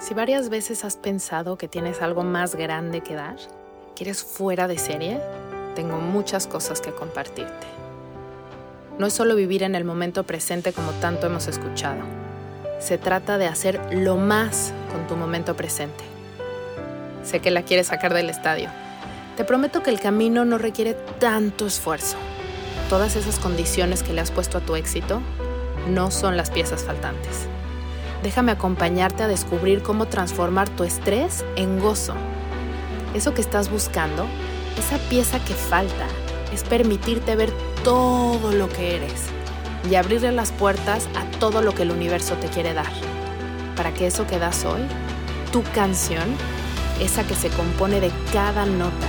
Si varias veces has pensado que tienes algo más grande que dar, que eres fuera de serie, tengo muchas cosas que compartirte. No es solo vivir en el momento presente como tanto hemos escuchado. Se trata de hacer lo más con tu momento presente. Sé que la quieres sacar del estadio. Te prometo que el camino no requiere tanto esfuerzo. Todas esas condiciones que le has puesto a tu éxito no son las piezas faltantes déjame acompañarte a descubrir cómo transformar tu estrés en gozo. Eso que estás buscando, esa pieza que falta, es permitirte ver todo lo que eres y abrirle las puertas a todo lo que el universo te quiere dar. Para que eso que das hoy, tu canción, esa que se compone de cada nota,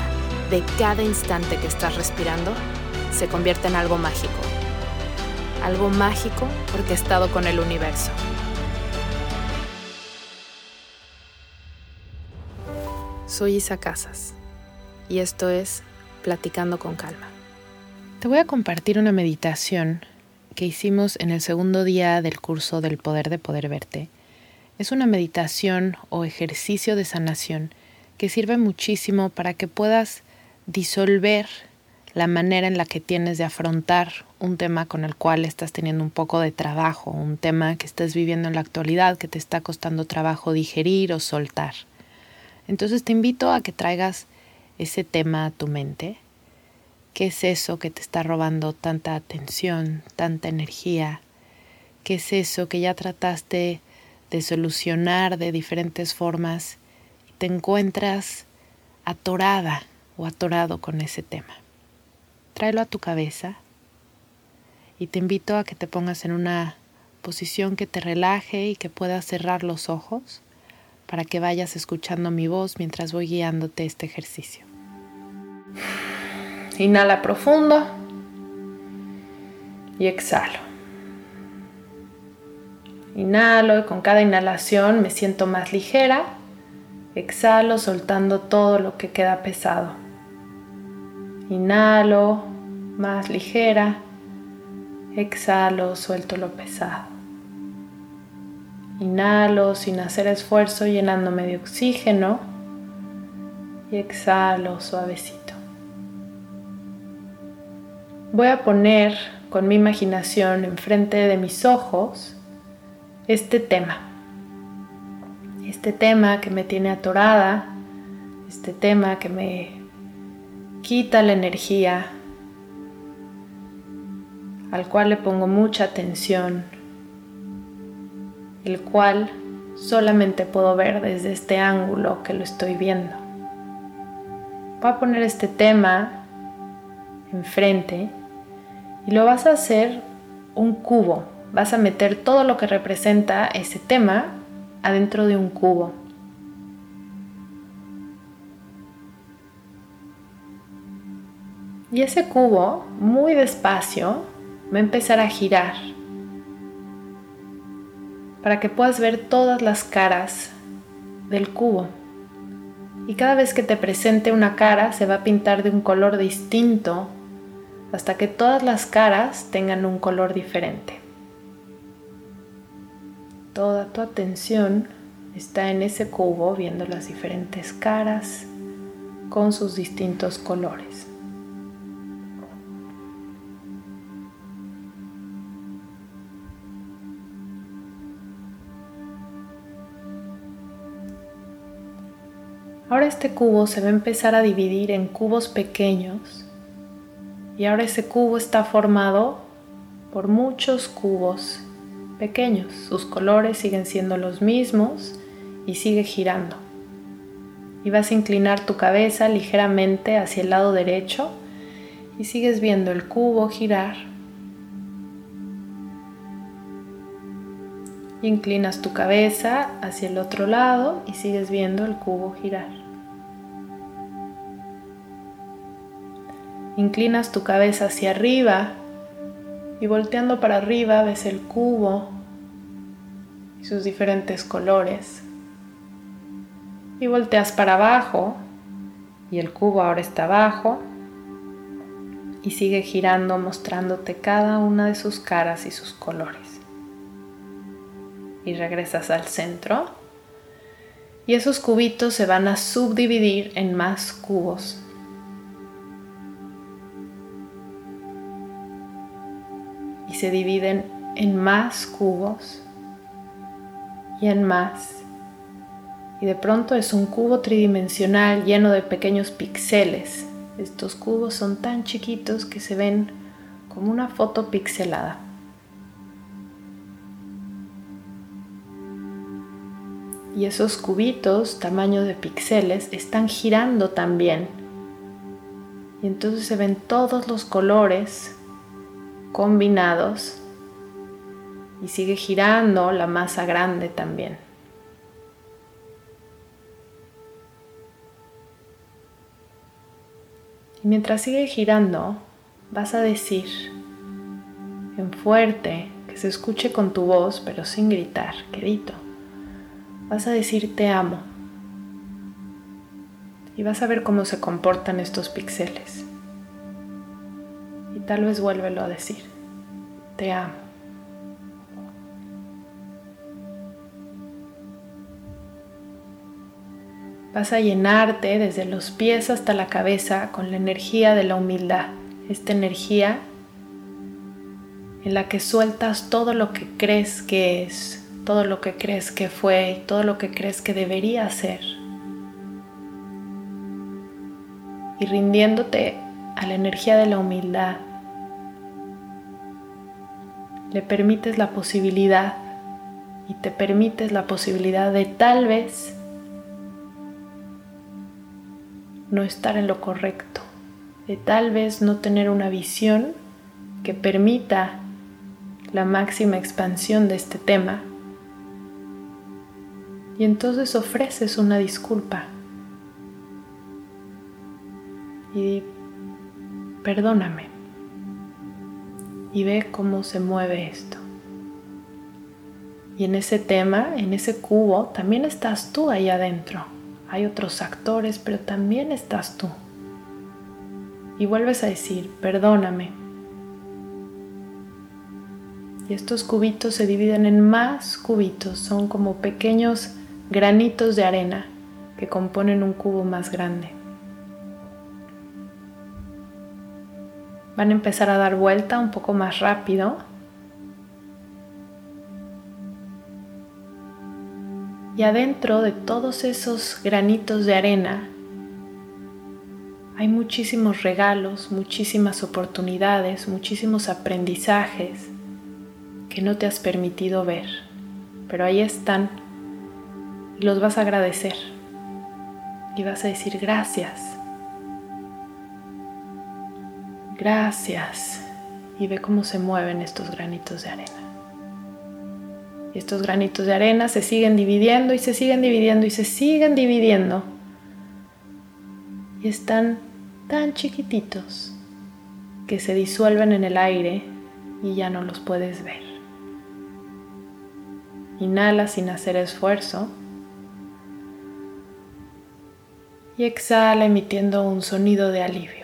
de cada instante que estás respirando, se convierta en algo mágico. Algo mágico porque he estado con el universo. Soy Isa Casas y esto es Platicando con Calma. Te voy a compartir una meditación que hicimos en el segundo día del curso del poder de poder verte. Es una meditación o ejercicio de sanación que sirve muchísimo para que puedas disolver la manera en la que tienes de afrontar un tema con el cual estás teniendo un poco de trabajo, un tema que estás viviendo en la actualidad que te está costando trabajo digerir o soltar. Entonces te invito a que traigas ese tema a tu mente. ¿Qué es eso que te está robando tanta atención, tanta energía? ¿Qué es eso que ya trataste de solucionar de diferentes formas y te encuentras atorada o atorado con ese tema? Tráelo a tu cabeza y te invito a que te pongas en una posición que te relaje y que puedas cerrar los ojos para que vayas escuchando mi voz mientras voy guiándote este ejercicio. Inhala profundo y exhalo. Inhalo y con cada inhalación me siento más ligera. Exhalo soltando todo lo que queda pesado. Inhalo más ligera. Exhalo, suelto lo pesado. Inhalo sin hacer esfuerzo llenándome de oxígeno y exhalo suavecito. Voy a poner con mi imaginación enfrente de mis ojos este tema. Este tema que me tiene atorada, este tema que me quita la energía, al cual le pongo mucha atención el cual solamente puedo ver desde este ángulo que lo estoy viendo. Voy a poner este tema enfrente y lo vas a hacer un cubo. Vas a meter todo lo que representa ese tema adentro de un cubo. Y ese cubo, muy despacio, va a empezar a girar para que puedas ver todas las caras del cubo. Y cada vez que te presente una cara se va a pintar de un color distinto hasta que todas las caras tengan un color diferente. Toda tu atención está en ese cubo viendo las diferentes caras con sus distintos colores. Ahora este cubo se va a empezar a dividir en cubos pequeños y ahora ese cubo está formado por muchos cubos pequeños. Sus colores siguen siendo los mismos y sigue girando. Y vas a inclinar tu cabeza ligeramente hacia el lado derecho y sigues viendo el cubo girar. Inclinas tu cabeza hacia el otro lado y sigues viendo el cubo girar. Inclinas tu cabeza hacia arriba y volteando para arriba ves el cubo y sus diferentes colores. Y volteas para abajo y el cubo ahora está abajo y sigue girando mostrándote cada una de sus caras y sus colores. Y regresas al centro Y esos cubitos se van a subdividir en más cubos. Se dividen en más cubos y en más. Y de pronto es un cubo tridimensional lleno de pequeños píxeles. Estos cubos son tan chiquitos que se ven como una foto pixelada. Y esos cubitos, tamaño de píxeles, están girando también. Y entonces se ven todos los colores combinados y sigue girando la masa grande también. Y mientras sigue girando, vas a decir en fuerte, que se escuche con tu voz, pero sin gritar, quedito. Vas a decir te amo. Y vas a ver cómo se comportan estos píxeles. Tal vez vuélvelo a decir, te amo. Vas a llenarte desde los pies hasta la cabeza con la energía de la humildad, esta energía en la que sueltas todo lo que crees que es, todo lo que crees que fue todo lo que crees que debería ser. Y rindiéndote a la energía de la humildad, le permites la posibilidad y te permites la posibilidad de tal vez no estar en lo correcto, de tal vez no tener una visión que permita la máxima expansión de este tema. Y entonces ofreces una disculpa. Y perdóname. Y ve cómo se mueve esto. Y en ese tema, en ese cubo, también estás tú ahí adentro hay otros actores, pero también estás tú. Y vuelves a decir, perdóname. Y estos cubitos se dividen en más cubitos, son como pequeños granitos de arena que componen un cubo más grande. Van a empezar a dar vuelta un poco más rápido Y adentro de todos esos granitos de arena hay muchísimos regalos, muchísimas oportunidades, muchísimos aprendizajes que no te has permitido ver. Pero ahí están y los vas a agradecer. Y vas a decir gracias. Gracias. Y ve cómo se mueven estos granitos de arena. Y estos granitos de arena se siguen dividiendo y se siguen dividiendo y se siguen dividiendo. Y están tan chiquititos que se disuelven en el aire y ya no los puedes ver. Inhala sin hacer esfuerzo. Y exhala emitiendo un sonido de alivio.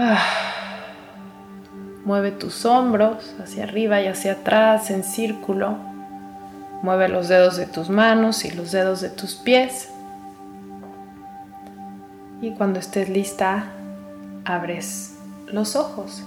Ah. Mueve tus hombros hacia arriba y hacia atrás en círculo. Mueve los dedos de tus manos y los dedos de tus pies. Y cuando estés lista, abres los ojos.